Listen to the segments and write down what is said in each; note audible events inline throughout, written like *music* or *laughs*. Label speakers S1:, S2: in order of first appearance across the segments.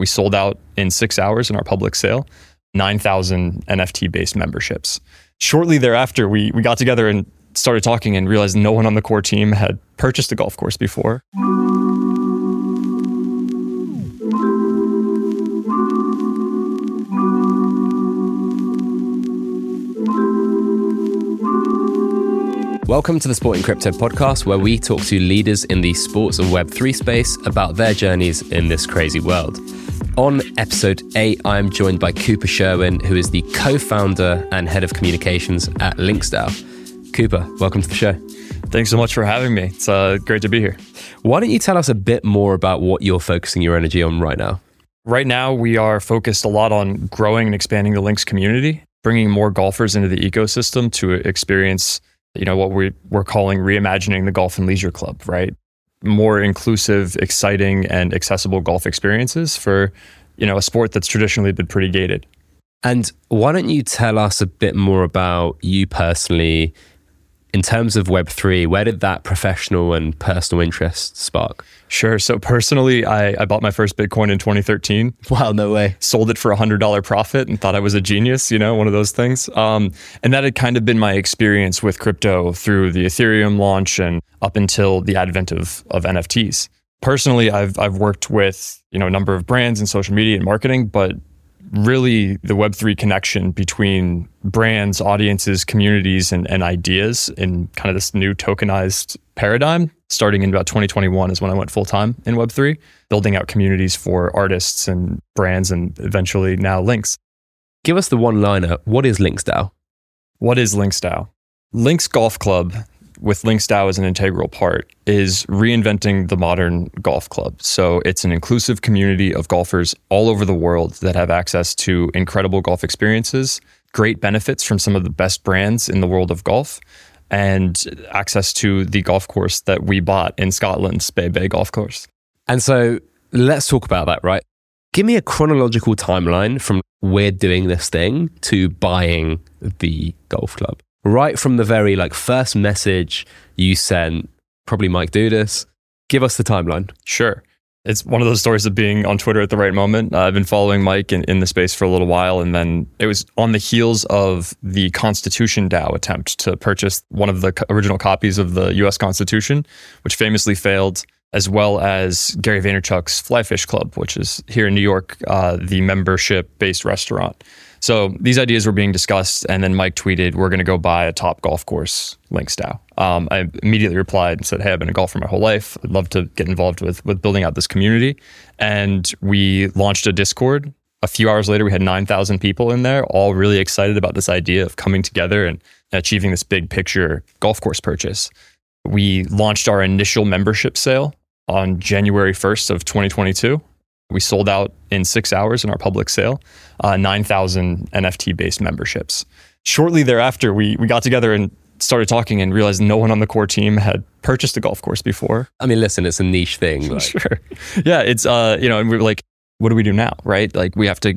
S1: We sold out in six hours in our public sale, 9,000 NFT based memberships. Shortly thereafter, we, we got together and started talking and realized no one on the core team had purchased a golf course before.
S2: Welcome to the Sporting Crypto podcast, where we talk to leaders in the sports and Web3 space about their journeys in this crazy world. On episode 8, I am joined by Cooper Sherwin, who is the co founder and head of communications at LinksDAO. Cooper, welcome to the show.
S1: Thanks so much for having me. It's uh, great to be here.
S2: Why don't you tell us a bit more about what you're focusing your energy on right now?
S1: Right now, we are focused a lot on growing and expanding the Links community, bringing more golfers into the ecosystem to experience you know what we, we're calling reimagining the golf and leisure club right more inclusive exciting and accessible golf experiences for you know a sport that's traditionally been pretty gated
S2: and why don't you tell us a bit more about you personally in terms of Web3, where did that professional and personal interest spark?
S1: Sure. So, personally, I, I bought my first Bitcoin in 2013.
S2: Wow, no way.
S1: Sold it for a $100 profit and thought I was a genius, you know, one of those things. Um, and that had kind of been my experience with crypto through the Ethereum launch and up until the advent of, of NFTs. Personally, I've, I've worked with, you know, a number of brands in social media and marketing, but really the Web3 connection between brands, audiences, communities, and, and ideas in kind of this new tokenized paradigm. Starting in about 2021 is when I went full time in Web3, building out communities for artists and brands, and eventually now Links.
S2: Give us the one liner. What is LinksDAO?
S1: What is LinksDAO? Links Golf Club with LinksDAO as an integral part is reinventing the modern golf club. So it's an inclusive community of golfers all over the world that have access to incredible golf experiences, great benefits from some of the best brands in the world of golf, and access to the golf course that we bought in Scotland's Spey Bay Golf Course.
S2: And so let's talk about that, right? Give me a chronological timeline from we're doing this thing to buying the golf club right from the very like first message you sent, probably Mike Dudas. Give us the timeline.
S1: Sure. It's one of those stories of being on Twitter at the right moment. Uh, I've been following Mike in, in the space for a little while, and then it was on the heels of the Constitution DAO attempt to purchase one of the original copies of the US Constitution, which famously failed, as well as Gary Vaynerchuk's Flyfish Club, which is here in New York, uh, the membership based restaurant. So these ideas were being discussed, and then Mike tweeted, "We're going to go buy a top golf course, LinksDAO." Um, I immediately replied and said, "Hey, I've been a golfer my whole life. I'd love to get involved with with building out this community." And we launched a Discord. A few hours later, we had nine thousand people in there, all really excited about this idea of coming together and achieving this big picture golf course purchase. We launched our initial membership sale on January 1st of 2022 we sold out in six hours in our public sale, uh, 9,000 NFT based memberships. Shortly thereafter, we, we got together and started talking and realized no one on the core team had purchased a golf course before.
S2: I mean, listen, it's a niche thing. *laughs*
S1: Like. sure. Yeah. It's, uh, you know, and we are like, what do we do now? Right. Like we have to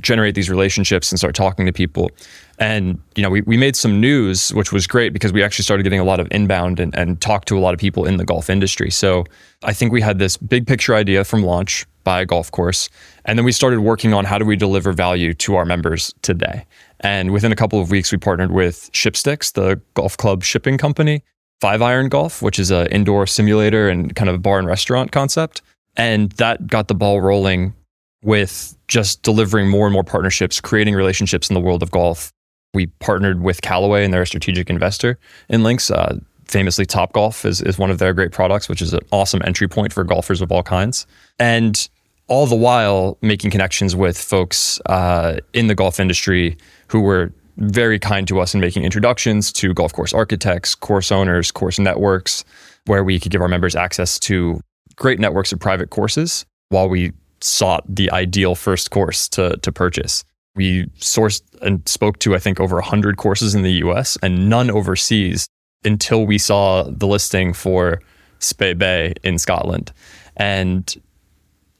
S1: generate these relationships and start talking to people. And, you know, we, we made some news, which was great because we actually started getting a lot of inbound and, and talked to a lot of people in the golf industry. So I think we had this big picture idea from launch by a golf course. And then we started working on how do we deliver value to our members today. And within a couple of weeks, we partnered with Shipsticks, the golf club shipping company, Five Iron Golf, which is an indoor simulator and kind of bar and restaurant concept. And that got the ball rolling with just delivering more and more partnerships, creating relationships in the world of golf. We partnered with Callaway and they're a strategic investor in Links. Uh, famously, Top Golf is, is one of their great products, which is an awesome entry point for golfers of all kinds. And all the while making connections with folks uh, in the golf industry who were very kind to us in making introductions to golf course architects, course owners, course networks, where we could give our members access to great networks of private courses while we sought the ideal first course to, to purchase. We sourced and spoke to, I think, over 100 courses in the US and none overseas until we saw the listing for Spey Bay in Scotland. And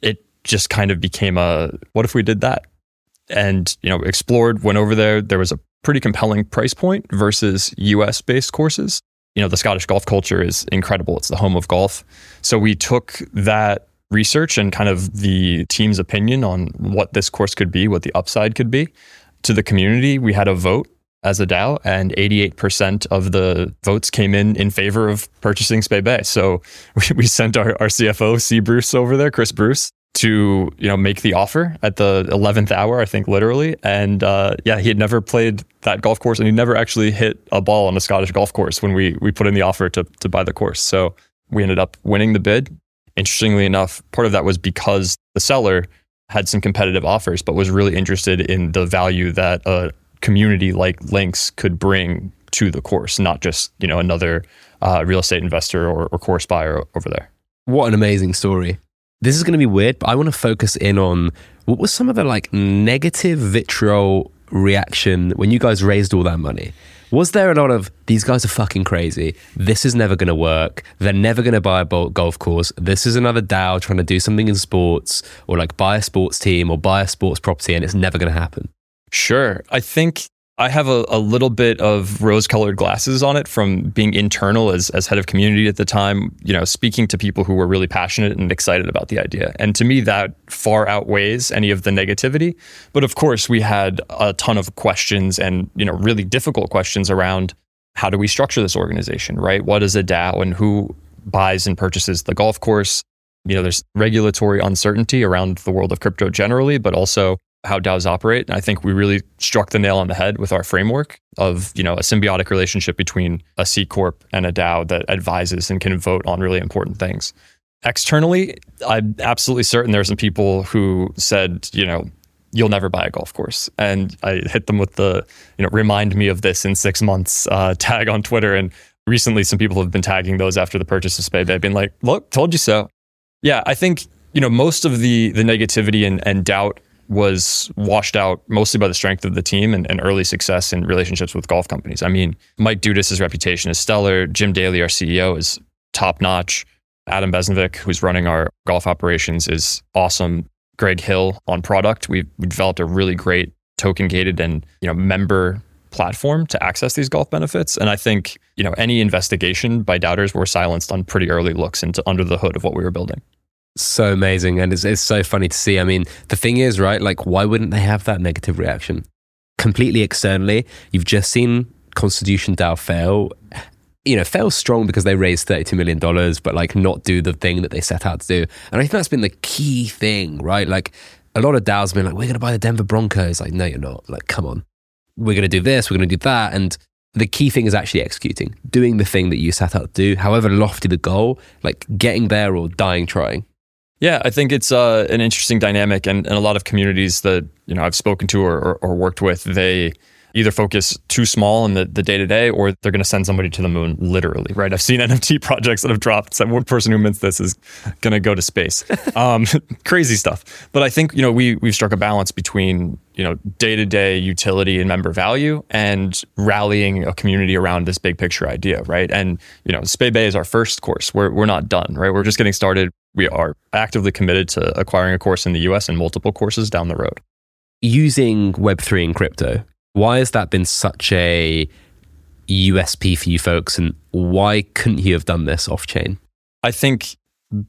S1: it just kind of became a what if we did that? And, you know, explored, went over there. There was a pretty compelling price point versus US based courses. You know, the Scottish golf culture is incredible. It's the home of golf. So we took that research and kind of the team's opinion on what this course could be, what the upside could be. To the community, we had a vote as a DAO, and 88% of the votes came in in favor of purchasing Spey Bay. So *laughs* we, we sent our, our CFO, C. Bruce, over there, Chris Bruce, to you know make the offer at the 11th hour, I think literally. And uh, yeah, he had never played that golf course, and he never actually hit a ball on a Scottish golf course when we we put in the offer to to buy the course. So we ended up winning the bid. Interestingly enough, part of that was because the seller had some competitive offers, but was really interested in the value that a community like Links could bring to the course, not just you know another uh, real estate investor or, or course buyer over there.
S2: What an amazing story! This is going to be weird, but I want to focus in on what was some of the like negative vitriol reaction when you guys raised all that money. Was there a lot of these guys are fucking crazy? This is never going to work. They're never going to buy a golf course. This is another DAO trying to do something in sports or like buy a sports team or buy a sports property and it's never going to happen.
S1: Sure. I think I have a, a little bit of rose colored glasses on it from being internal as, as head of community at the time, you know, speaking to people who were really passionate and excited about the idea. And to me, that far outweighs any of the negativity. But of course, we had a ton of questions and, you know, really difficult questions around how do we structure this organization, right? What is a DAO and who buys and purchases the golf course? You know, there's regulatory uncertainty around the world of crypto generally, but also how DAOs operate. And I think we really struck the nail on the head with our framework of, you know, a symbiotic relationship between a C corp and a DAO that advises and can vote on really important things. Externally, I'm absolutely certain there are some people who said, you know, you'll never buy a golf course. And I hit them with the, you know, remind me of this in six months uh, *laughs* tag on Twitter. And recently, some people have been tagging those after the purchase of Spey. They've been like, look, told you so. Yeah, I think, you know, most of the the negativity and, and doubt was washed out mostly by the strength of the team and, and, early success in relationships with golf companies. I mean, Mike Dudas' reputation is stellar. Jim Daly, our CEO, is top notch. Adam Besnovic, who's running our golf operations, is awesome. Greg Hill on product. We've, we've developed a really great token gated and you know member platform to access these golf benefits. And I think you know any investigation by doubters were silenced on pretty early looks into under the hood of what we were building
S2: so amazing and it's, it's so funny to see. I mean the thing is right like why wouldn't they have that negative reaction? Completely externally you've just seen constitution dao fail. You know fail strong because they raised 32 million dollars but like not do the thing that they set out to do. And i think that's been the key thing right? Like a lot of daos have been like we're going to buy the denver broncos. Like no you're not. Like come on. We're going to do this we're going to do that. And the key thing is actually executing doing the thing that you set out to do however lofty the goal like getting there or dying trying
S1: yeah, I think it's uh, an interesting dynamic, and, and a lot of communities that you know I've spoken to or, or, or worked with, they either focus too small in the, the day-to-day or they're going to send somebody to the moon literally right? I've seen *laughs* nft projects that have dropped so one person who mints this is going to go to space. *laughs* Um, *laughs* crazy stuff. But i think you know we, we've struck a balance between you know day-to-day utility and member value and rallying a community around this big picture idea right? And you know spey bay is our first course. We're, we're not done right? We're just getting started we are actively committed to acquiring a course in the us and multiple courses down the road
S2: using web3 and crypto why has that been such a USP for you folks, and why couldn't you have done this off chain?
S1: I think,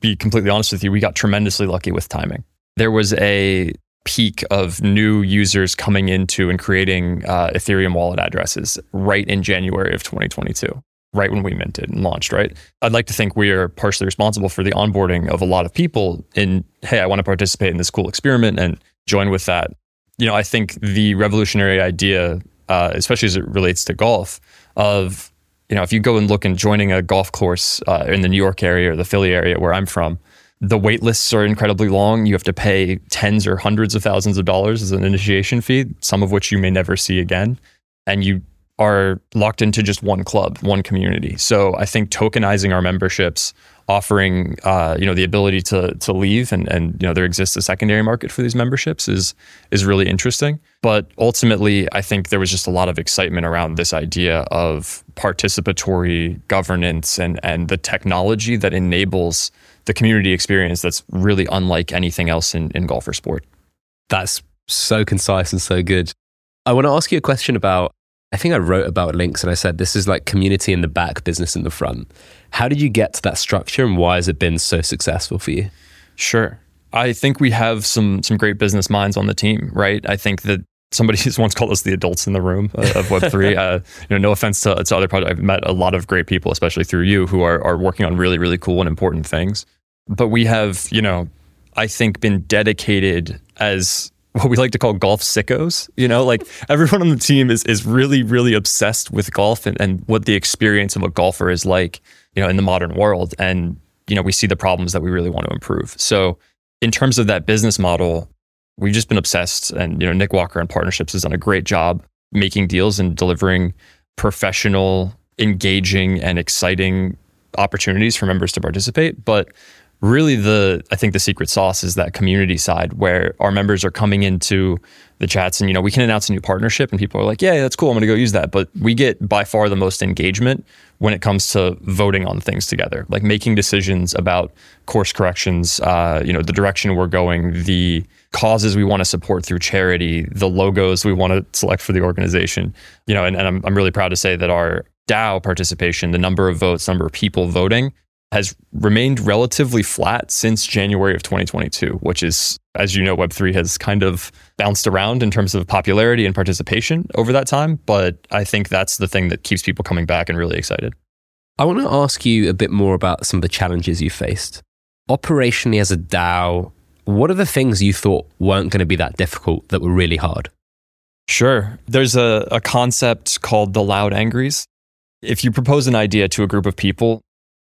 S1: be completely honest with you, we got tremendously lucky with timing. There was a peak of new users coming into and creating uh, Ethereum wallet addresses right in January of 2022, right when we minted and launched, right? I'd like to think we are partially responsible for the onboarding of a lot of people in, hey, I want to participate in this cool experiment and join with that you know, I think the revolutionary idea, uh, especially as it relates to golf, of you know, if you go and look and joining a golf course uh, in the New York area or the Philly area where I'm from, the wait lists are incredibly long. You have to pay tens or hundreds of thousands of dollars as an initiation fee, some of which you may never see again. And you are locked into just one club, one community. So I think tokenizing our memberships, offering uh, you know the ability to to leave and and you know there exists a secondary market for these memberships is is really interesting. But ultimately, I think there was just a lot of excitement around this idea of participatory governance and and the technology that enables the community experience that's really unlike anything else in, in golf or sport.
S2: That's so concise and so good. I want to ask you a question about I think I wrote about links and I said this is like community in the back, business in the front. How did you get to that structure and why has it been so successful for you?
S1: Sure. I think we have some some great business minds on the team, right? I think that somebody *laughs* once called us the adults in the room of Web three. *laughs* uh, you know, no offense to, to other projects, I've met a lot of great people, especially through you, who are are working on really really cool and important things. But we have, you know, I think been dedicated as what we like to call golf sickos. You know, like everyone on the team is is really really obsessed with golf and, and what the experience of a golfer is like. You know, in the modern world, and you know, we see the problems that we really want to improve. So, in terms of that business model, we've just been obsessed. And, you know, Nick Walker and partnerships has done a great job making deals and delivering professional, engaging, and exciting opportunities for members to participate. But really the I think the secret sauce is that community side where our members are coming into the chats and you know we can announce a new partnership and people are like, "Yeah, that's cool. I'm going to go use that." But we get by far the most engagement when it comes to voting on things together, like making decisions about course corrections, uh, you know, the direction we're going, the causes we want to support through charity, the logos we want to select for the organization. You know, and, and I'm, I'm really proud to say that our DAO participation, the number of votes, number of people voting, has remained relatively flat since January of 2022, which is, as you know, Web3 has kind of bounced around in terms of popularity and participation over that time. But I think that's the thing that keeps people coming back and really excited.
S2: I want to ask you a bit more about some of the challenges you faced. Operationally, as a DAO, what are the things you thought weren't going to be that difficult that were really hard?
S1: Sure. There's a, a concept called the loud angries. If you propose an idea to a group of people,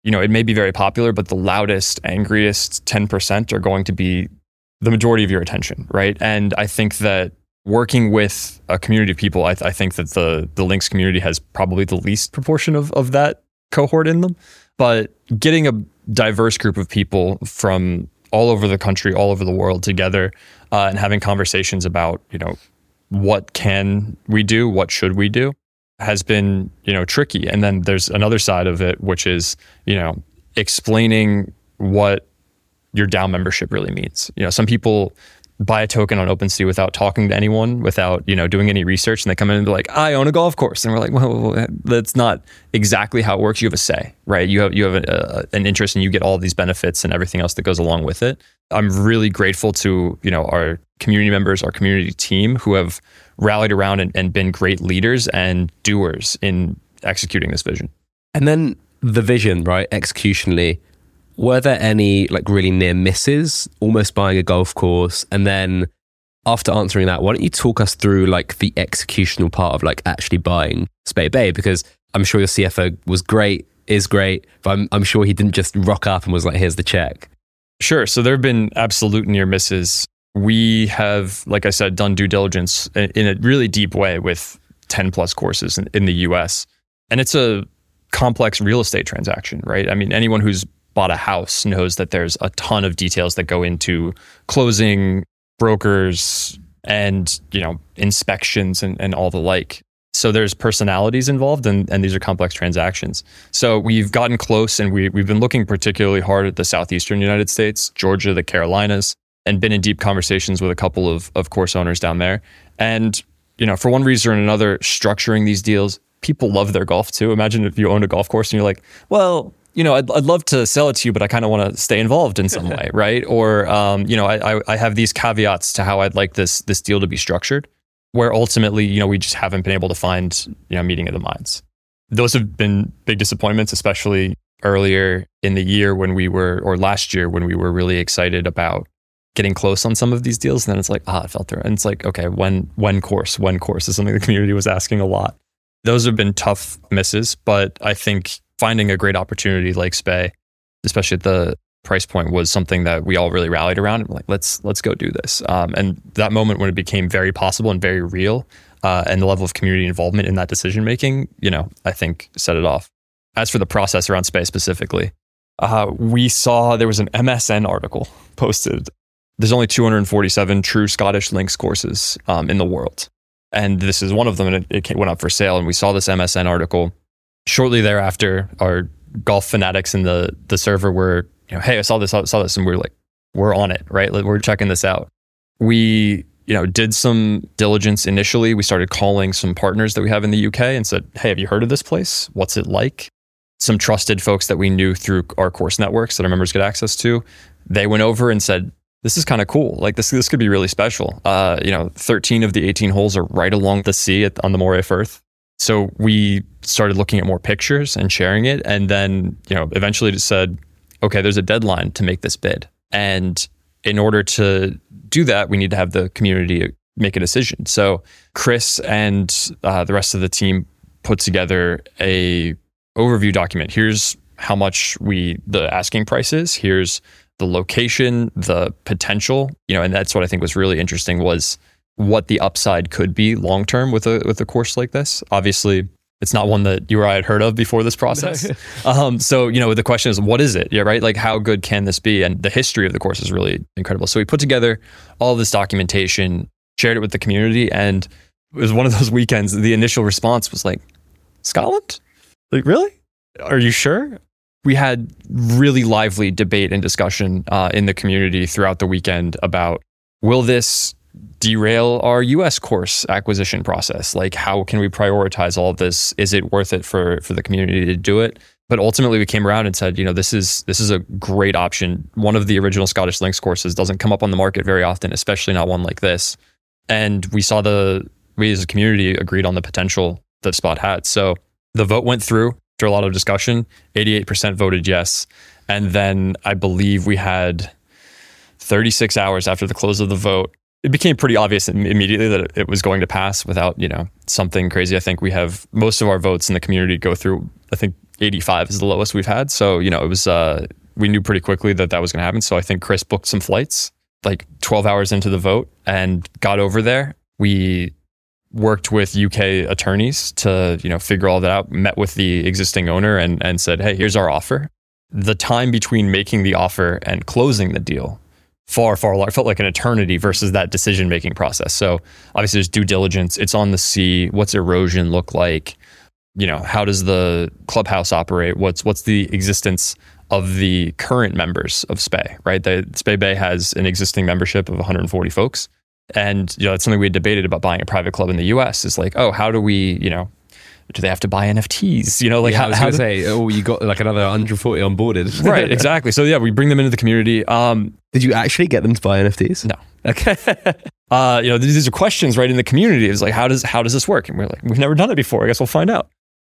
S1: you know, it may be very popular, but the loudest, angriest 10% are going to be the majority of your attention, right? And I think that working with a community of people, I, th- I think that the the links community has probably the least proportion of, of that cohort in them. But getting a diverse group of people from all over the country, all over the world together, uh, and having conversations about, you know, what can we do, what should we do, has been you know tricky and then there's another side of it which is you know explaining what your DAO membership really means you know some people buy a token on OpenSea without talking to anyone, without you know doing any research, and they come in and be like, "I own a golf course," and we're like, "Well, that's not exactly how it works. You have a say, right? You have you have a, a, an interest, and you get all these benefits and everything else that goes along with it." I'm really grateful to you know our community members, our community team, who have rallied around and, and been great leaders and doers in executing this vision.
S2: And then the vision, right? Executionally, were there any like really near misses, almost buying a golf course? And then after answering that, why don't you talk us through like the executional part of like actually buying Spey Bay? Because I'm sure your CFO was great, is great, but I'm, I'm sure he didn't just rock up and was like, here's the check.
S1: Sure. So there have been absolute near misses we have, like I said, done due diligence in a really deep way with 10 plus courses in, in, the US. And it's a complex real estate transaction, right? I mean, anyone who's bought a house knows that there's a ton of details that go into closing, brokers, and you know inspections and, and all the like so there's personalities involved and, and these are complex transactions so we've gotten close and we, we've been looking particularly hard at the southeastern united states georgia the carolinas and been in deep conversations with a couple of, of course owners down there. And, you know, for one reason or another, structuring these deals, people love their golf too. Imagine if you owned a golf course and you're like, well, you know, I'd, I'd love to sell it to you, but I kind of want to stay involved in some *laughs* way, right? Or, um, you know, I, I have these caveats to how I'd like this this deal to be structured, where ultimately, you know, we just haven't been able to find, you know, meeting of the minds. Those have been big disappointments, especially earlier in the year when we were, or last year when we were really excited about getting close on some of these deals. And then it's like, ah, it fell through. And it's like, okay, when when course, when course is something the community was asking a lot. Those have been tough misses, but I think finding a great opportunity like Spey, especially at the price point, was something that we all really rallied around. And like, let's let's go do this. Um, and that moment when it became very possible and very real, uh, and the level of community involvement in that decision making, you know, I think set it off. As for the process around Spey specifically, uh, we saw there was an MSN article *laughs* posted there's only 247 true Scottish links courses um, in the world. And this is one of them, and it, it went up for sale. And we saw this MSN article. Shortly thereafter, our golf fanatics in the, the server were, you know, hey, I saw this, I saw this. And we are like, we're on it, right? We're checking this out. We, you know, did some diligence initially. We started calling some partners that we have in the UK and said, hey, have you heard of this place? What's it like? Some trusted folks that we knew through our course networks that our members get access to they went over and said, this is kind of cool. Like this, this could be really special. Uh, you know, 13 of the 18 holes are right along the sea at, on the Moray Firth. So we started looking at more pictures and sharing it. And then, you know, eventually just said, okay, there's a deadline to make this bid. And in order to do that, we need to have the community make a decision. So Chris and uh, the rest of the team put together a overview document. Here's how much we the asking price is. Here's the location, the potential, you know, and that's what I think was really interesting was what the upside could be long term with a with a course like this. Obviously, it's not one that you or I had heard of before this process. *laughs* um, so, you know, the question is, what is it? Yeah, right. Like, how good can this be? And the history of the course is really incredible. So, we put together all this documentation, shared it with the community, and it was one of those weekends. The initial response was like, Scotland? Like, really? Are you sure? We had really lively debate and discussion uh, in the community throughout the weekend about will this derail our US course acquisition process? Like, how can we prioritize all of this? Is it worth it for, for the community to do it? But ultimately, we came around and said, you know, this is this is a great option. One of the original Scottish Links courses doesn't come up on the market very often, especially not one like this. And we saw the we as a community agreed on the potential that Spot had. So the vote went through after a lot of discussion. 88% voted yes. And then I believe we had 36 hours after the close of the vote. It became pretty obvious immediately that it was going to pass without, you know, something crazy. I think we have most of our votes in the community go through, I think 85 is the lowest we've had. So, you know, it was, uh, we knew pretty quickly that that was going to happen. So I think Chris booked some flights like 12 hours into the vote and got over there. We worked with UK attorneys to, you know, figure all that out, met with the existing owner and, and said, hey, here's our offer. The time between making the offer and closing the deal far, far larger, felt like an eternity versus that decision making process. So obviously there's due diligence. It's on the sea. What's erosion look like? You know, how does the clubhouse operate? What's what's the existence of the current members of Spey, right? The Spey Bay has an existing membership of 140 folks. And you know, that's something we had debated about buying a private club in the US is like, oh, how do we, you know, do they have to buy NFTs? You know, like
S2: yeah,
S1: how,
S2: I was
S1: how
S2: going to say, oh, you got like another 140 onboarded. *laughs*
S1: right, *laughs* exactly. So yeah, we bring them into the community. Um,
S2: Did you actually get them to buy NFTs?
S1: No.
S2: Okay. *laughs*
S1: uh, you know, these are questions right in the community. It's like, how does how does this work? And we're like, we've never done it before. I guess we'll find out.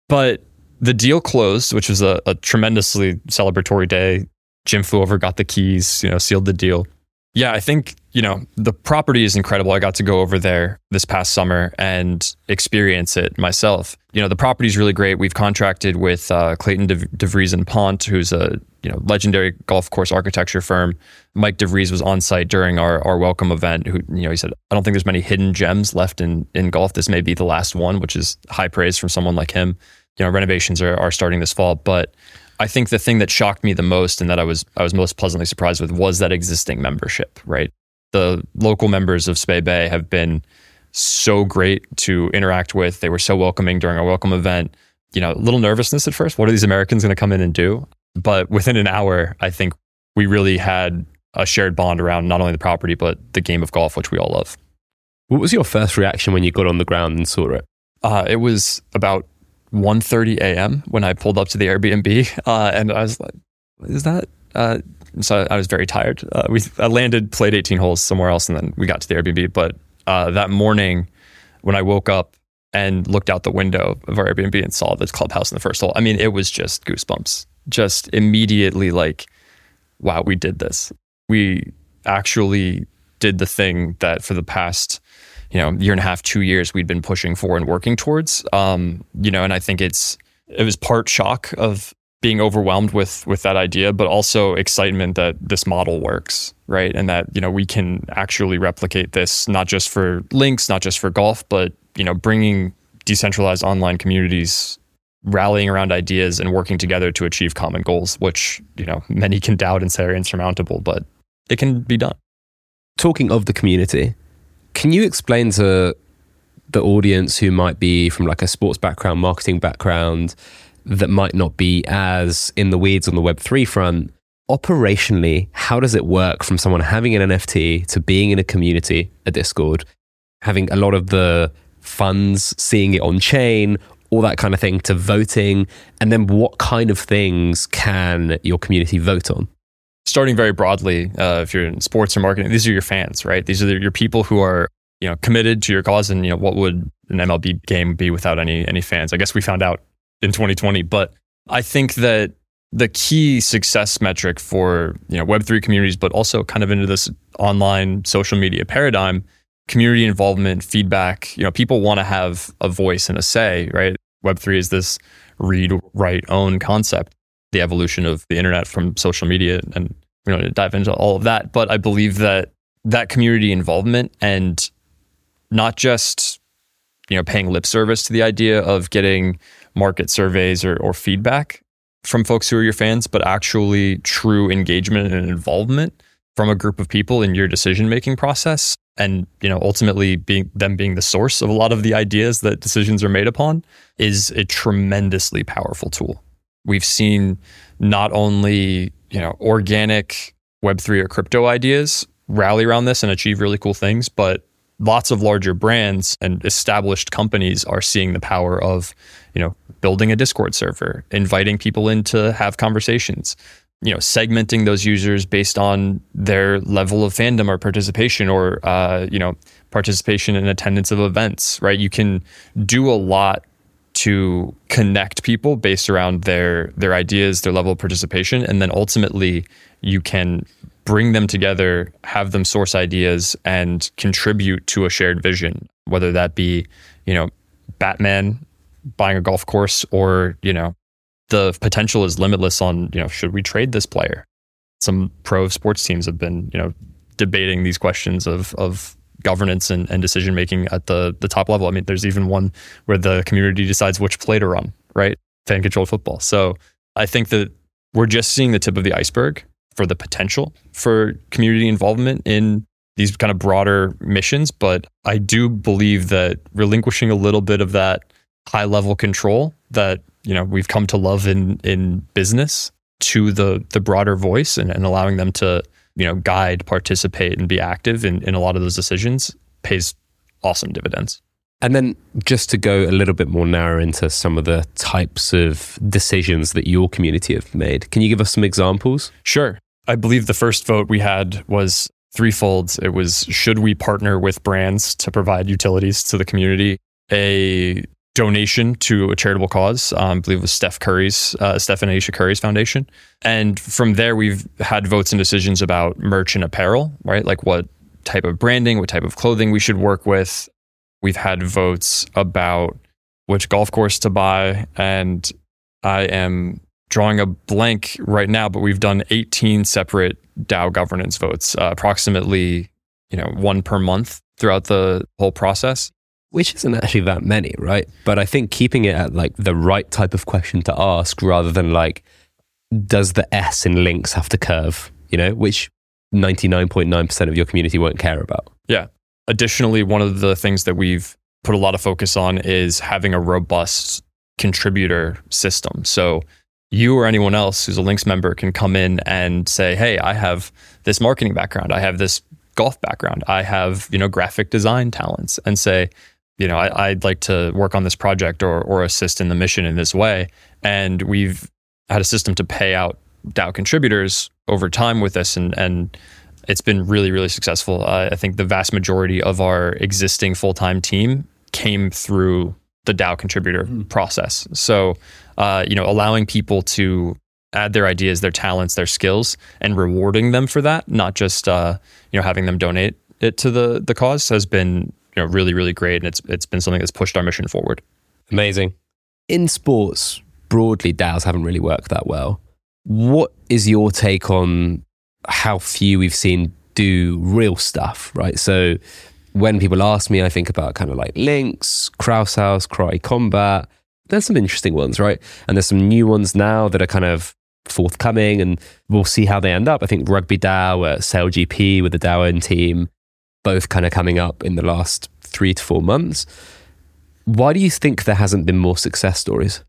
S1: But the deal closed, which was a, a tremendously celebratory day. Jim flew over, got the keys, you know, sealed the deal. Yeah, I think, you know, the property is incredible. I got to go over there this past summer and experience it myself. You know, the property is really great. We've contracted with uh, Clayton De- DeVries and Pont, who's a, you know, legendary golf course architecture firm. Mike DeVries was on site during our, our welcome event. Who, you know, he said, I don't think there's many hidden gems left in, in golf. This may be the last one, which is high praise from someone like him. You know, renovations are, are starting this fall, but I think the thing that shocked me the most and that I was I was most pleasantly surprised with was that existing membership, right? The local members of Spey Bay have been so great to interact with. They were so welcoming during our welcome event. You know, a little nervousness at first. What are these Americans going to come in and do? But within an hour, I think we really had a shared bond around not only the property but the game of golf, which we all love.
S2: What was your first reaction when you got on the ground and saw it?
S1: Uh, it was about 1.30 a.m. when I pulled up to the Airbnb, *laughs* uh, and I was like, "Is that?" Uh, so I was very tired. Uh, we I landed, played 18 holes somewhere else, and then we got to the Airbnb. But uh, that morning, when I woke up and looked out the window of our Airbnb and saw this clubhouse in the first hole, I mean, it was just goosebumps. Just immediately, like, wow, we did this. We actually did the thing that for the past you know year and a half, two years we'd been pushing for and working towards. Um, you know, and I think it's it was part shock of being overwhelmed with with that idea, but also excitement that this model works, right? And that you know we can actually replicate this not just for links, not just for golf, but you know bringing decentralized online communities rallying around ideas and working together to achieve common goals, which you know many can doubt and say are insurmountable, but it can be done.
S2: Talking of the community, can you explain to the audience who might be from like a sports background, marketing background, that might not be as in the weeds on the Web3 front, operationally, how does it work from someone having an NFT to being in a community, a Discord, having a lot of the funds, seeing it on chain, all that kind of thing, to voting? And then what kind of things can your community vote on?
S1: starting very broadly, uh, if you're in sports or marketing, these are your fans, right? These are your people who are you know committed to your cause. And you know what would an MLB game be without any any fans? I guess we found out in 2020, but I think that the key success metric for you know Web3 communities, but also kind of into this online social media paradigm, community involvement, feedback. You know, people want to have a voice and a say, right? Web3 is this read, write, own concept, the evolution of the internet from social media, and you know to dive into all of that. But I believe that that community involvement and not just you know paying lip service to the idea of getting market surveys or, or feedback from folks who are your fans, but actually true engagement and involvement from a group of people in your decision making process and you know ultimately being them being the source of a lot of the ideas that decisions are made upon is a tremendously powerful tool. We've seen not only you know organic web3 or crypto ideas rally around this and achieve really cool things but lots of larger brands and established companies are seeing the power of building a discord server inviting people in to have conversations you know segmenting those users based on their level of fandom or participation or uh, you know participation and attendance of events right? You can do a lot to connect people based around their their ideas their level of participation and then ultimately you can bring them together have them source ideas and contribute to a shared vision whether that be you know batman buying a golf course or you know the potential is limitless on, you know, should we trade this player? Some pro sports teams have been, you know, debating these questions of of governance and, and decision making at the the top level. I mean, there's even one where the community decides which play to run, right? Fan controlled football. So I think that we're just seeing the tip of the iceberg for the potential for community involvement in these kind of broader missions. But I do believe that relinquishing a little bit of that high level control that you know we've come to love in in business to the the broader voice and, and allowing them to you know guide participate and be active in, in a lot of those decisions pays awesome dividends.
S2: And then just to go a little bit more narrow into some of the types of decisions that your community have made can you give us some examples?
S1: Sure. I believe the first vote we had was threefold. It was should we partner with brands to provide utilities to the community? A donation to a charitable cause. Um, I believe it was Steph Curry's, uh, Steph and Ayesha Curry's foundation. And from there, we've had votes and decisions about merch and apparel, right? Like what type of branding, what type of clothing we should work with. We've had votes about which golf course to buy. And I am drawing a blank right now, but we've done 18 separate DAO governance votes, uh, approximately, you know, one per month throughout the whole process
S2: which isn't actually that many, right? But I think keeping it at like the right type of question to ask rather than like, does the S in links have to curve, you know, which 99.9% of your community won't care about.
S1: Yeah. Additionally, one of the things that we've put a lot of focus on is having a robust contributor system. So you or anyone else who's a links member can come in and say, "Hey, I have this marketing background. I have this golf background. I have, you know, graphic design talents." And say, you know, I, would like to work on this project or, or assist in the mission in this way. And we've had a system to pay out DAO contributors over time with this. And, and it's been really, really successful. Uh, I think the vast majority of our existing full time team came through the DAO contributor mm. process. So, uh, you know, allowing people to add their ideas, their talents, their skills, and rewarding them for that, not just uh, you know having them donate it to the the cause, has been you know really really great, and it's it's been something that's pushed our mission forward.
S2: Amazing. In sports, broadly, DAOs haven't really worked that well. What is your take on how few we've seen do real stuff? Right, so when people ask me, I think about kind of like Links, Krause House, Karate Combat. There's some interesting ones, right? And there's some new ones now that are kind of forthcoming, and we'll see how they end up. I think Rugby DAO uh, at Sail GP with the DAO team both kind of coming up in the last three to four months. Why do you think there hasn't been more success stories?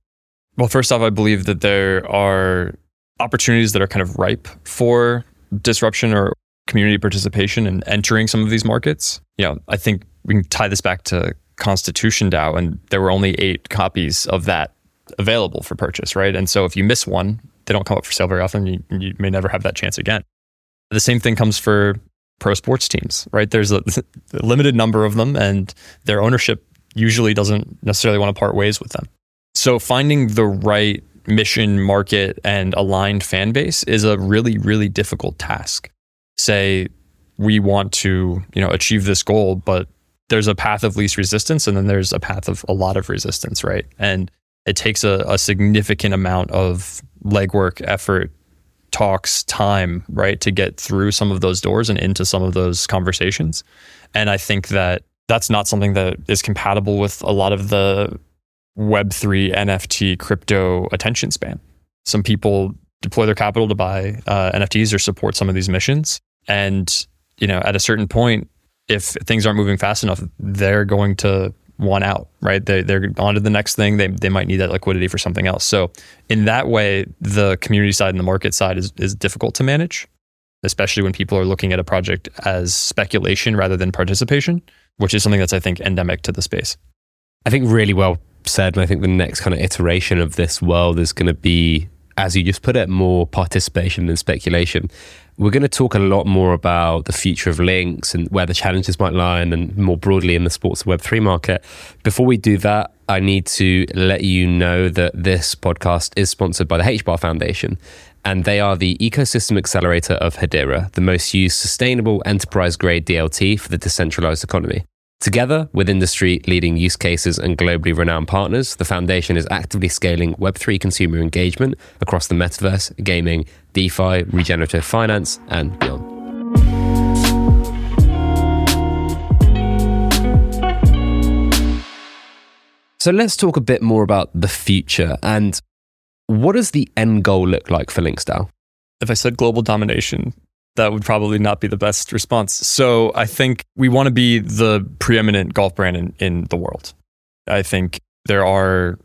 S1: Well, first off, I believe that there are opportunities that are kind of ripe for disruption or community participation and entering some of these markets. You know, I think we can tie this back to Constitution DAO, and there were only eight copies of that available for purchase, right? And so if you miss one, they don't come up for sale very often. You, you may never have that chance again. The same thing comes for pro sports teams, right? There's a, a *laughs* limited number of them, and their ownership usually doesn't necessarily want to part ways with them. So finding the right mission, market, and aligned fan base is a really, really difficult task. Say we want to, you know, achieve this goal, but there's a path of least resistance and then there's a path of a lot of resistance, right? And it takes a, a significant amount of legwork, effort, talks, time, right, to get through some of those doors and into some of those conversations. And I think that that's not something that is compatible with a lot of the Web3 NFT crypto attention span. Some people deploy their capital to buy uh, NFTs or support some of these missions. And, you know, at a certain point, if things aren't moving fast enough, they're going to want out, right? They, they're on to the next thing. They, they might need that liquidity for something else. So, in that way, the community side and the market side is, is difficult to manage, especially when people are looking at a project as speculation rather than participation, which is something that's, I think, endemic to the space.
S2: I think really well said. And I think the next kind of iteration of this world is going to be, as you just put it, more participation than speculation. We're going to talk a lot more about the future of links and where the challenges might lie, and then more broadly in the sports Web3 market. Before we do that, I need to let you know that this podcast is sponsored by the HBAR Foundation. And they are the ecosystem accelerator of Hedera, the most used sustainable enterprise grade DLT for the decentralized economy. Together with industry leading use cases and globally renowned partners, the foundation is actively scaling Web3 consumer engagement across the metaverse, gaming, DeFi, regenerative finance, and beyond. So let's talk a bit more about the future and what does the end goal look like for LinksDAO?
S1: If I said global domination, that would probably not be the best response. So I think we want to be the preeminent golf brand in, in the world. I think there are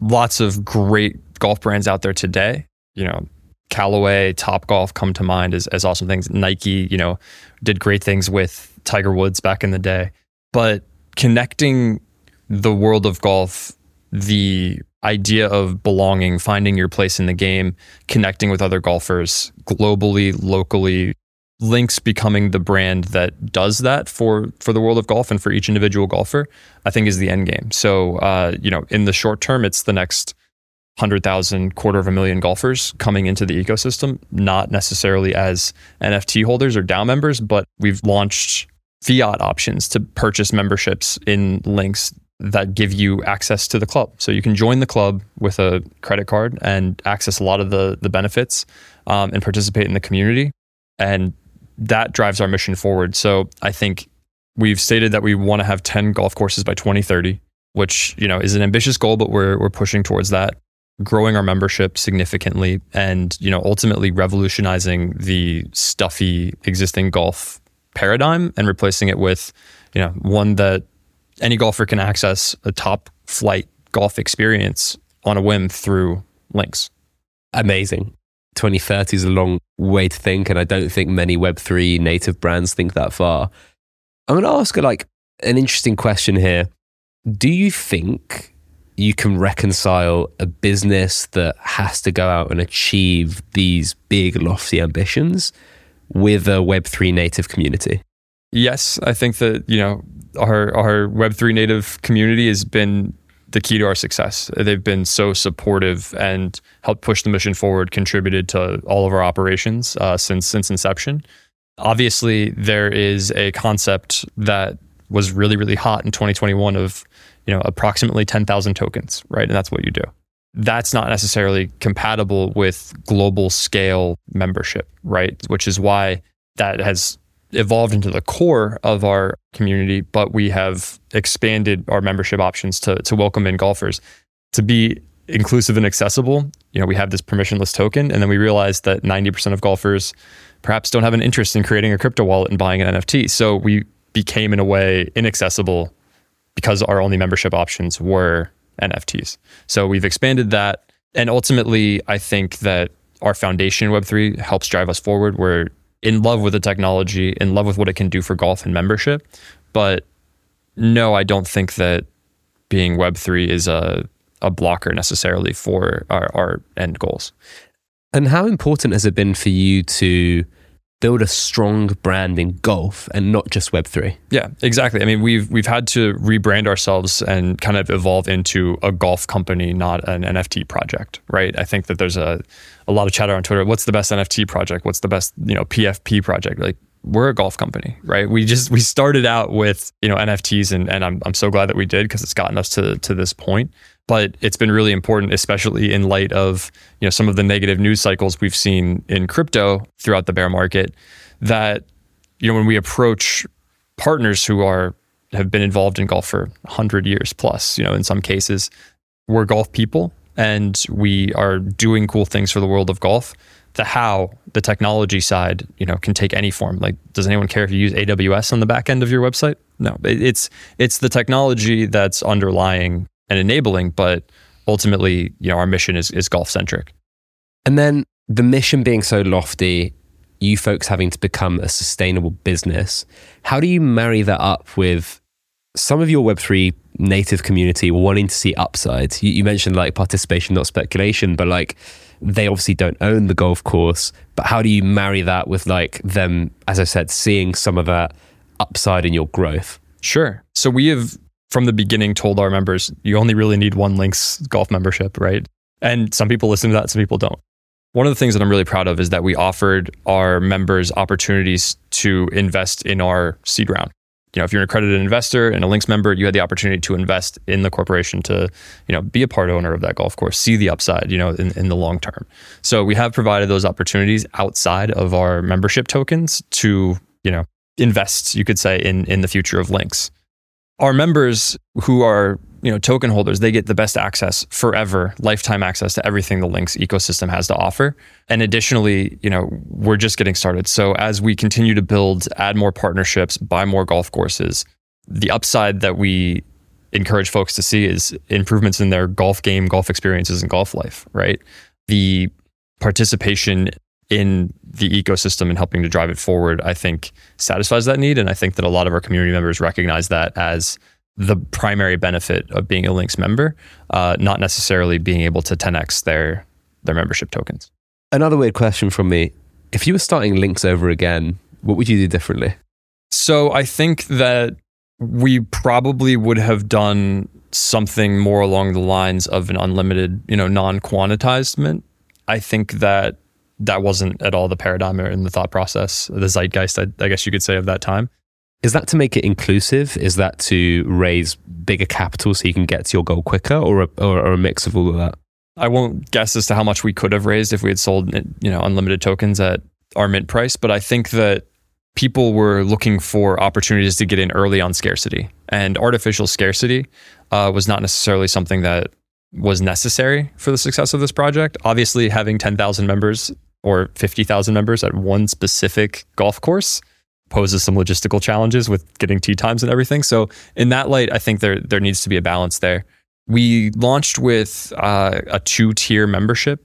S1: lots of great golf brands out there today. You know, Callaway, Top Golf come to mind as, as awesome things. Nike, you know, did great things with Tiger Woods back in the day. But connecting the world of golf, the idea of belonging, finding your place in the game, connecting with other golfers globally, locally, Links becoming the brand that does that for for the world of golf and for each individual golfer, I think is the end game. So, uh, you know, in the short term, it's the next hundred thousand, quarter of a million golfers coming into the ecosystem, not necessarily as NFT holders or DAO members, but we've launched fiat options to purchase memberships in links that give you access to the club. So you can join the club with a credit card and access a lot of the the benefits um, and participate in the community. And that drives our mission forward. So I think we've stated that we want to have 10 golf courses by 2030, which, you know, is an ambitious goal, but we're we're pushing towards that, growing our membership significantly and, you know, ultimately revolutionizing the stuffy existing golf paradigm and replacing it with, you know, one that any golfer can access a top flight golf experience on a whim through links.
S2: Amazing. 2030 is a long way to think, and I don't think many Web3 native brands think that far. I'm going to ask like an interesting question here. Do you think you can reconcile a business that has to go out and achieve these big, lofty ambitions with a Web3 native community?
S1: Yes, I think that, you know, our our Web3 native community has been the key to our success. They've been so supportive and helped push the mission forward, contributed to all of our operations uh, since since inception. Obviously, there is a concept that was really really hot in 2021 of you know approximately 10,000 tokens, right? And that's what you do. That's not necessarily compatible with global scale membership, right? Which is why that has evolved into the core of our community, but we have expanded our membership options to, to welcome in golfers. To be inclusive and accessible, you know, we have this permissionless token, and then we realized that 90% of golfers perhaps don't have an interest in creating a crypto wallet and buying an NFT. So we became, in a way, inaccessible because our only membership options were NFTs. So we've expanded that. And ultimately, I think that our foundation Web3 helps drive us forward. We're in love with the technology, in love with what it can do for golf and membership. But no, I don't think that being Web3 is a, a blocker necessarily for our, our end goals.
S2: And how important has it been for you to build a strong brand in golf and not just Web3?
S1: Yeah, exactly. I mean, we've we've had to rebrand ourselves and kind of evolve into a golf company, not an NFT project, right? I think that there's a a lot of chatter on Twitter. What's the best NFT project? What's the best, you know, PFP project? Like we're a golf company, right? We just we started out with, you know, NFTs and and I'm I'm so glad that we did because it's gotten us to to this point but it's been really important, especially in light of you know some of the negative news cycles we've seen in crypto throughout the bear market. That you know when we approach partners who are have been involved in golf for 100 years plus, you know, in some cases, we're golf people and we are doing cool things for the world of golf. The how, the technology side, you know, can take any form. Like, does anyone care if you use AWS on the back end of your website? No, it's it's the technology that's underlying and enabling, but ultimately, you know, our mission is, is golf centric.
S2: And then the mission being so lofty, you folks having to become a sustainable business, how do you marry that up with some of your Web3 native community wanting to see upsides? You, you mentioned like participation, not speculation, but like they obviously don't own the golf course. But how do you marry that with like them, as I said, seeing some of that upside in your growth?
S1: Sure. So we have from the beginning told our members you only really need one links golf membership right? And some people listen to that some people don't. One of the things that i'm really proud of is that we offered our members opportunities to invest in our seed round. You know if you're an accredited investor and a links member you had the opportunity to invest in the corporation to you know be a part owner of that golf course see the upside you know in, in the long term. So we have provided those opportunities outside of our membership tokens to you know invest you could say in in the future of links our members who are you know token holders they get the best access forever lifetime access to everything the links ecosystem has to offer. And additionally you know we're just getting started. So as we continue to build add more partnerships buy more golf courses the upside that we encourage folks to see is improvements in their golf game golf experiences and golf life right? The participation in the ecosystem and helping to drive it forward, I think satisfies that need. And I think that a lot of our community members recognize that as the primary benefit of being a Links member, uh, not necessarily being able to 10x their their membership tokens.
S2: Another weird question from me: If you were starting Links over again, what would you do differently?
S1: So I think that we probably would have done something more along the lines of an unlimited, you know, non-quantitized mint. I think that that wasn't at all the paradigm or in the thought process, the zeitgeist, I, I guess you could say, of that time.
S2: Is that to make it inclusive? Is that to raise bigger capital so you can get to your goal quicker, or a, or, or a mix of all of that?
S1: I won't guess as to how much we could have raised if we had sold, you know, unlimited tokens at our mint price, but I think that people were looking for opportunities to get in early on scarcity, and artificial scarcity uh, was not necessarily something that was necessary for the success of this project. Obviously, having 10,000 members or 50,000 members at one specific golf course poses some logistical challenges with getting tee times and everything. So in that light, I think there there needs to be a balance there. We launched with uh, a two tier membership,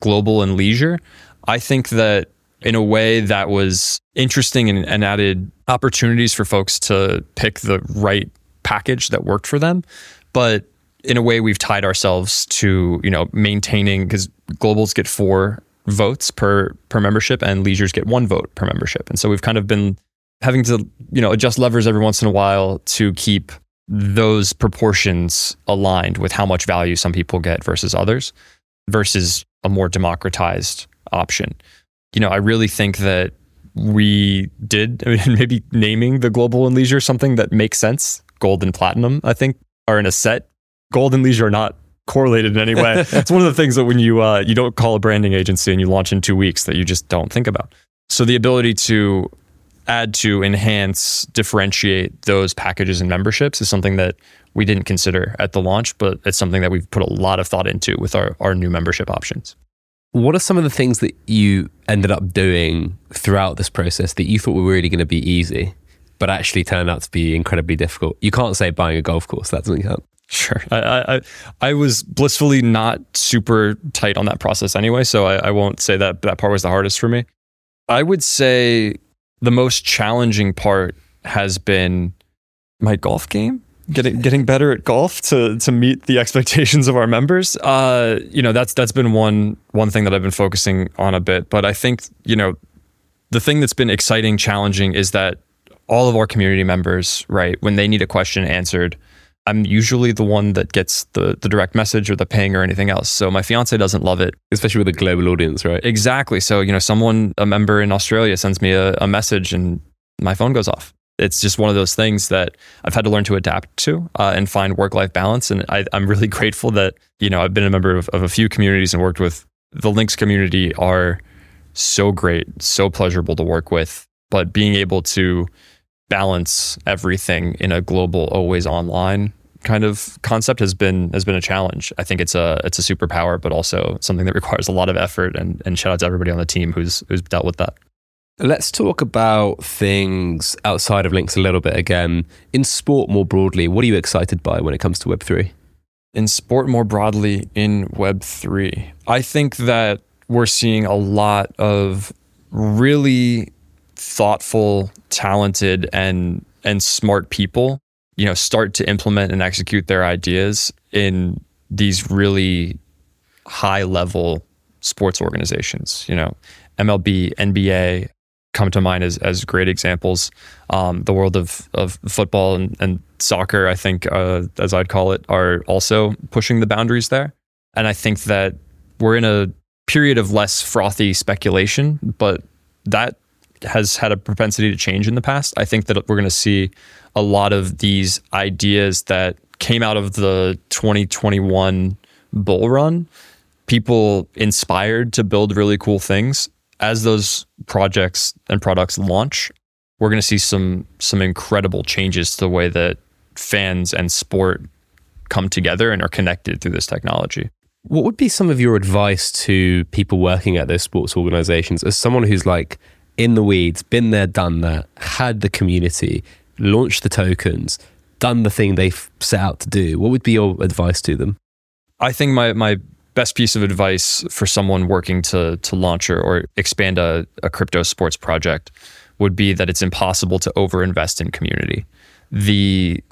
S1: global and leisure. I think that in a way that was interesting and, and added opportunities for folks to pick the right package that worked for them. But in a way, we've tied ourselves to you know maintaining because globals get four votes per per membership and leisures get one vote per membership. And so we've kind of been having to, you know, adjust levers every once in a while to keep those proportions aligned with how much value some people get versus others versus a more democratized option. You know, I really think that we did *laughs* I mean, maybe naming the global and leisure something that makes sense. Gold and platinum, I think, are in a set. Gold and leisure are not correlated in any way. *laughs* it's one of the things that when you uh, you don't call a branding agency and you launch in two weeks that you just don't think about. So the ability to add to enhance differentiate those packages and memberships is something that we didn't consider at the launch but it's something that we've put a lot of thought into with our, our new membership options
S2: what are some of the things that you ended up doing throughout this process that you thought were really going to be easy but actually turned out to be incredibly difficult you can't say buying a golf course that doesn't count
S1: Sure. I, I, I was blissfully not super tight on that process anyway, so I, I won't say that that part was the hardest for me. I would say the most challenging part has been my golf game. getting getting better at golf to to meet the expectations of our members. Uh, you know, that's that's been one one thing that I've been focusing on a bit. But I think you know, the thing that's been exciting, challenging, is that all of our community members, right, when they need a question answered, I'm usually the one that gets the the direct message or the ping or anything else. So my fiance doesn't love it,
S2: especially with a global audience, right?
S1: Exactly. So you know, someone a member in Australia sends me a, a message and my phone goes off it's just one of those things that I've had to learn to adapt to uh, and find work life balance. And I, am really *laughs* grateful that you know I've been a member of, of a few communities and worked with the Links community are so great, so pleasurable to work with. But being able to balance everything in a global, always online kind of concept has been has been a challenge. I think it's a it's a superpower, but also something that requires a lot of effort. And and shout out to everybody on the team who's who's dealt with that.
S2: Let's talk about things outside of links a little bit again. In sport more broadly, what are you excited by when it comes to Web3?
S1: In sport more broadly, in Web3, I think that we're seeing a lot of really thoughtful, talented, and and smart people, you know, start to implement and execute their ideas in these really high level sports organizations, you know, MLB, NBA, come to mind as, as great examples. Um, the world of, of football and, and soccer, I think, uh, as I'd call it, are also pushing the boundaries there. And I think that we're in a period of less frothy speculation, but that has had a propensity to change in the past. I think that we're going to see a lot of these ideas that came out of the 2021 bull run, people inspired to build really cool things as those projects and products launch, we're going to see some some incredible changes to the way that fans and sport come together and are connected through this technology.
S2: What would be some of your advice to people working at those sports organizations as someone who's like in the weeds, been there, done that, had the community, launched the tokens, done the thing they've set out to do? What would be your advice to them?
S1: I think my my best piece of advice for someone working to to launch or, or expand a, a crypto sports project would be that it's impossible to overinvest in community. The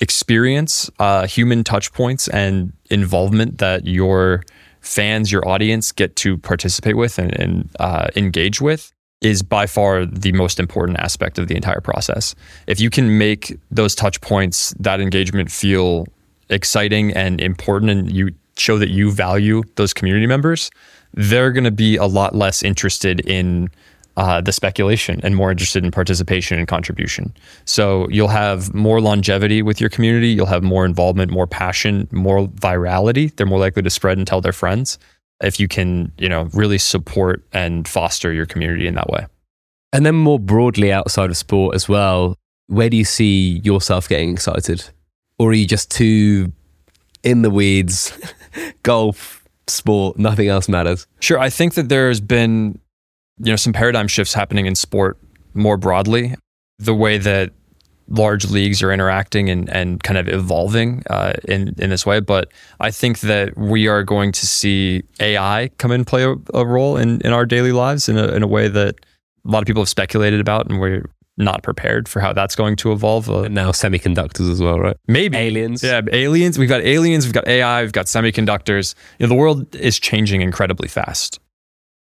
S1: experience, uh, human touch points, and involvement that your fans, your audience get to participate with and, and uh, engage with is by far the most important aspect of the entire process. If you can make those touch points, that engagement feel exciting and important, and you show that you value those community members, they're going to be a lot less interested in uh, the speculation and more interested in participation and contribution. So you'll have more longevity with your community. You'll have more involvement, more passion, more virality. They're more likely to spread and tell their friends if you can, you know, really support and foster your community in that way.
S2: And then more broadly outside of sport as well, where do you see yourself getting excited? Or are you just too in the weeds, *laughs* golf, sport, nothing else matters.
S1: Sure. I think that there's been, you know, some paradigm shifts happening in sport more broadly. The way that large leagues are interacting and, and kind of evolving uh, in, in this way. But I think that we are going to see AI come in play a, a role in, in our daily lives in a, in a way that a lot of people have speculated about and we're not prepared for how that's going to evolve. Uh,
S2: and now semiconductors as well, right?
S1: Maybe
S2: aliens.
S1: Yeah, aliens. We've got aliens. We've got AI. We've got semiconductors. You know, the world is changing incredibly fast.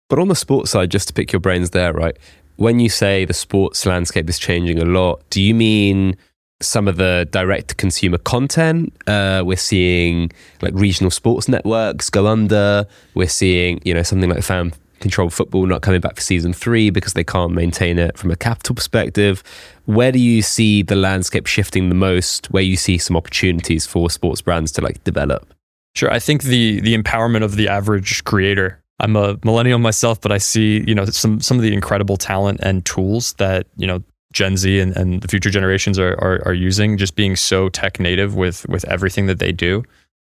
S2: But on the sports side, just to pick your brains there, right? When you say the sports landscape is changing a lot, do you mean some of the direct consumer content? Uh, we're seeing like regional sports networks go under. We're seeing, you know, something like fan controlled football not coming back for season three because they can't maintain it from a capital perspective. Where do you see the landscape shifting the most? Where you see some opportunities for sports brands to like develop?
S1: Sure, I think the the empowerment of the average creator. I'm a millennial myself, but I see you know some some of the incredible talent and tools that you know Gen Z and, and the future generations are, are, are using. Just being so tech native with with everything that they do,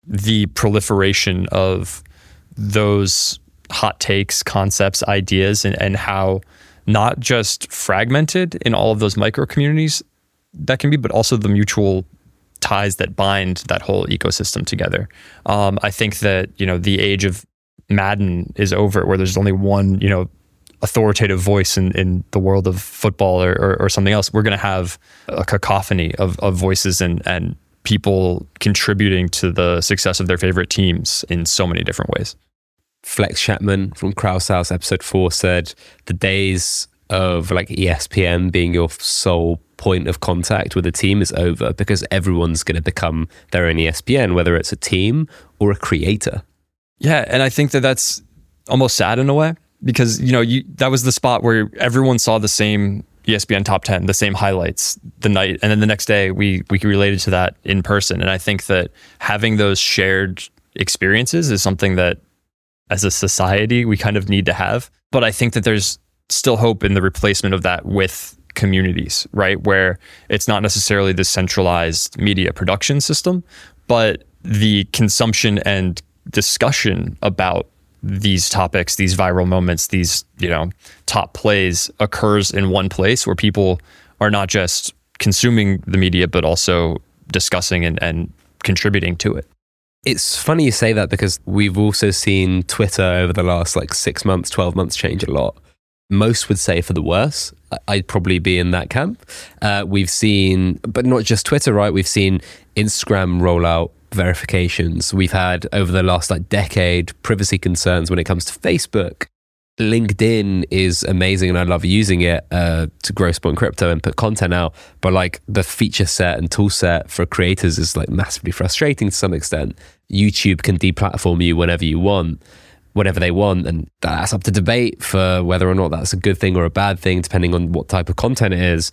S1: the proliferation of those hot takes, concepts, ideas, and, and how not just fragmented in all of those micro communities that can be, but also the mutual ties that bind that whole ecosystem together. Um, I think that you know the age of Madden is over, where there's only one you know authoritative voice in, in the world of football or, or, or something else. We're going to have a cacophony of, of voices and and people contributing to the success of their favorite teams in so many different ways.
S2: Flex Chapman from Krause House episode four said the days of like ESPN being your sole point of contact with a team is over because everyone's going to become their own ESPN, whether it's a team or a creator.
S1: Yeah, and I think that that's almost sad in a way because you know you that was the spot where everyone saw the same ESPN top 10, the same highlights the night and then the next day we we related to that in person and I think that having those shared experiences is something that as a society we kind of need to have but I think that there's still hope in the replacement of that with communities, right? Where it's not necessarily the centralized media production system, but the consumption and discussion about these topics, these viral moments, these, you know, top plays occurs in one place where people are not just consuming the media, but also discussing and, and contributing to it.
S2: It's funny you say that because we've also seen Twitter over the last like six months, 12 months change a lot. Most would say for the worse. I'd probably be in that camp. Uh, we've seen, but not just Twitter, right? We've seen Instagram roll out verifications. We've had over the last like decade privacy concerns when it comes to Facebook. LinkedIn is amazing and I love using it uh, to grow and crypto and put content out. But like the feature set and tool set for creators is like massively frustrating to some extent. YouTube can deplatform you whenever you want, whenever they want. And that's up to debate for whether or not that's a good thing or a bad thing, depending on what type of content it is.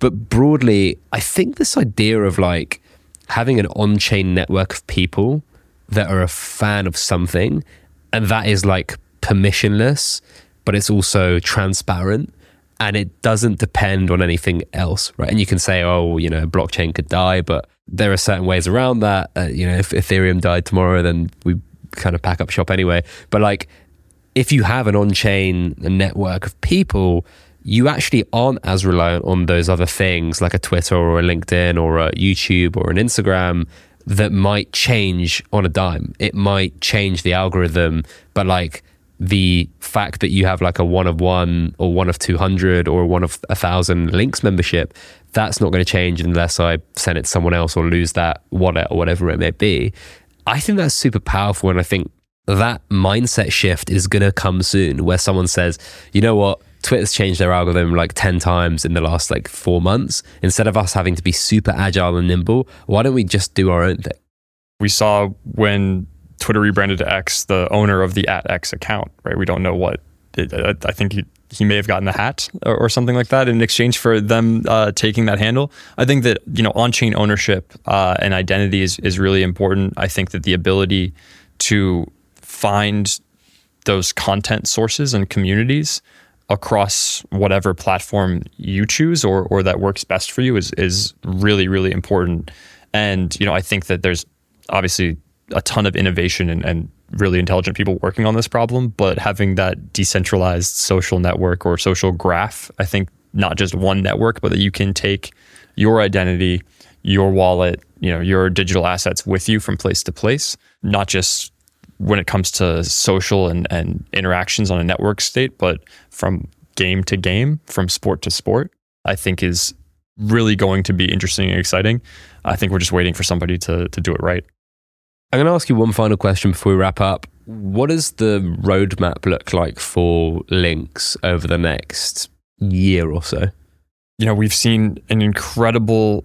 S2: But broadly, I think this idea of like, having an on chain network of people that are a fan of something, and that is like permissionless, but it's also transparent and it doesn't depend on anything else, right? And you can say, oh, you know, blockchain could die, but there are certain ways around that. Uh, you know, if Ethereum died tomorrow, then we kind of pack up shop anyway. But like, if you have an on chain network of people, you actually aren't as reliant on those other things like a Twitter or a LinkedIn or a YouTube or an Instagram that might change on a dime. It might change the algorithm, but like the fact that you have like a one of one or one of 200 or one of a thousand links membership, that's not going to change unless I send it to someone else or lose that wallet or whatever it may be. I think that's super powerful. And I think that mindset shift is going to come soon where someone says, you know what? Twitter's changed their algorithm like 10 times in the last like four months. Instead of us having to be super agile and nimble, why don't we just do our own thing?
S1: We saw when Twitter rebranded to X, the owner of the at X account, right? We don't know what. It, I think he, he may have gotten the hat or, or something like that in exchange for them uh, taking that handle. I think that you know on-chain ownership uh, and identity is is really important. I think that the ability to find those content sources and communities across whatever platform you choose or or that works best for you is is really really important. And you know, I think that there's obviously a ton of innovation and, and really intelligent people working on this problem, but having that decentralized social network or social graph, I think not just one network, but that you can take your identity, your wallet, you know, your digital assets with you from place to place, not just when it comes to social and, and interactions on a network state, but from game to game, from sport to sport, I think is really going to be interesting and exciting. I think we're just waiting for somebody to to do it right.
S2: I'm going to ask you one final question before we wrap up. What does the roadmap look like for Links over the next year or so?
S1: You know, we've seen an incredible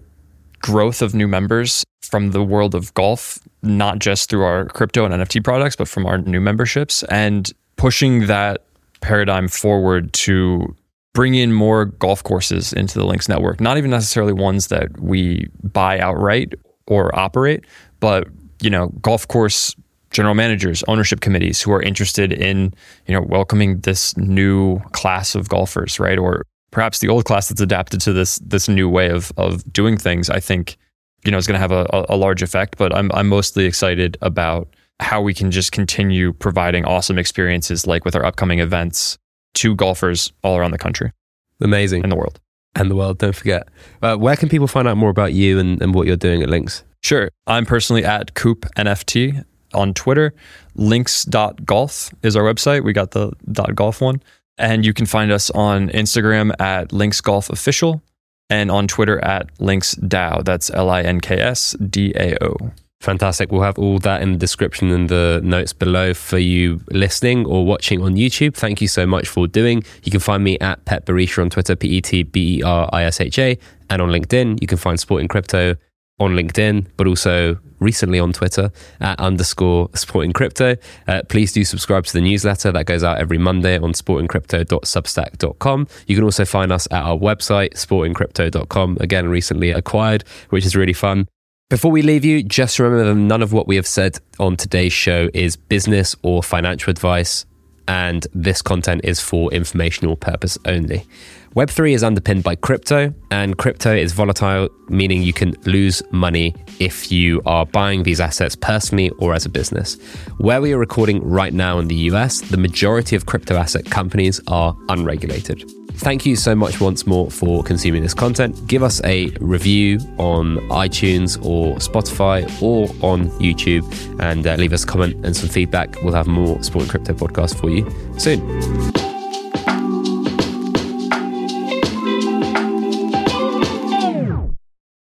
S1: growth of new members from the world of golf, not just through our crypto and NFT products, but from our new memberships and pushing that paradigm forward to bring in more golf courses into the Links network, not even necessarily ones that we buy outright or operate, but you know, golf course general managers, ownership committees who are interested in, you know, welcoming this new class of golfers, right? Or perhaps the old class that's adapted to this this new way of of doing things. I think, you know, is going to have a, a large effect. But I'm I'm mostly excited about how we can just continue providing awesome experiences like with our upcoming events to golfers all around the country.
S2: Amazing.
S1: In the world.
S2: And the world, don't forget. Uh, where can people find out more about you and, and what you're doing at Links?
S1: Sure. I'm personally at Coop NFT on Twitter. Links.golf is our website. We got the .golf one. And you can find us on Instagram at Links Golf Official. and on Twitter at linksdao. That's L I N K S D A O.
S2: Fantastic. We'll have all that in the description and the notes below for you listening or watching on YouTube. Thank you so much for doing. You can find me at Pet Berisha on Twitter, P E T B E R I S H A, and on LinkedIn. You can find Sporting Crypto on LinkedIn, but also recently on Twitter at underscore sporting crypto. Uh, please do subscribe to the newsletter that goes out every Monday on sportingcrypto.substack.com. You can also find us at our website, sportingcrypto.com, again, recently acquired, which is really fun. Before we leave you, just remember that none of what we have said on today's show is business or financial advice, and this content is for informational purpose only. Web3 is underpinned by crypto, and crypto is volatile, meaning you can lose money if you are buying these assets personally or as a business. Where we are recording right now in the US, the majority of crypto asset companies are unregulated. Thank you so much once more for consuming this content. Give us a review on iTunes or Spotify or on YouTube and uh, leave us a comment and some feedback. We'll have more Sporting Crypto podcasts for you soon.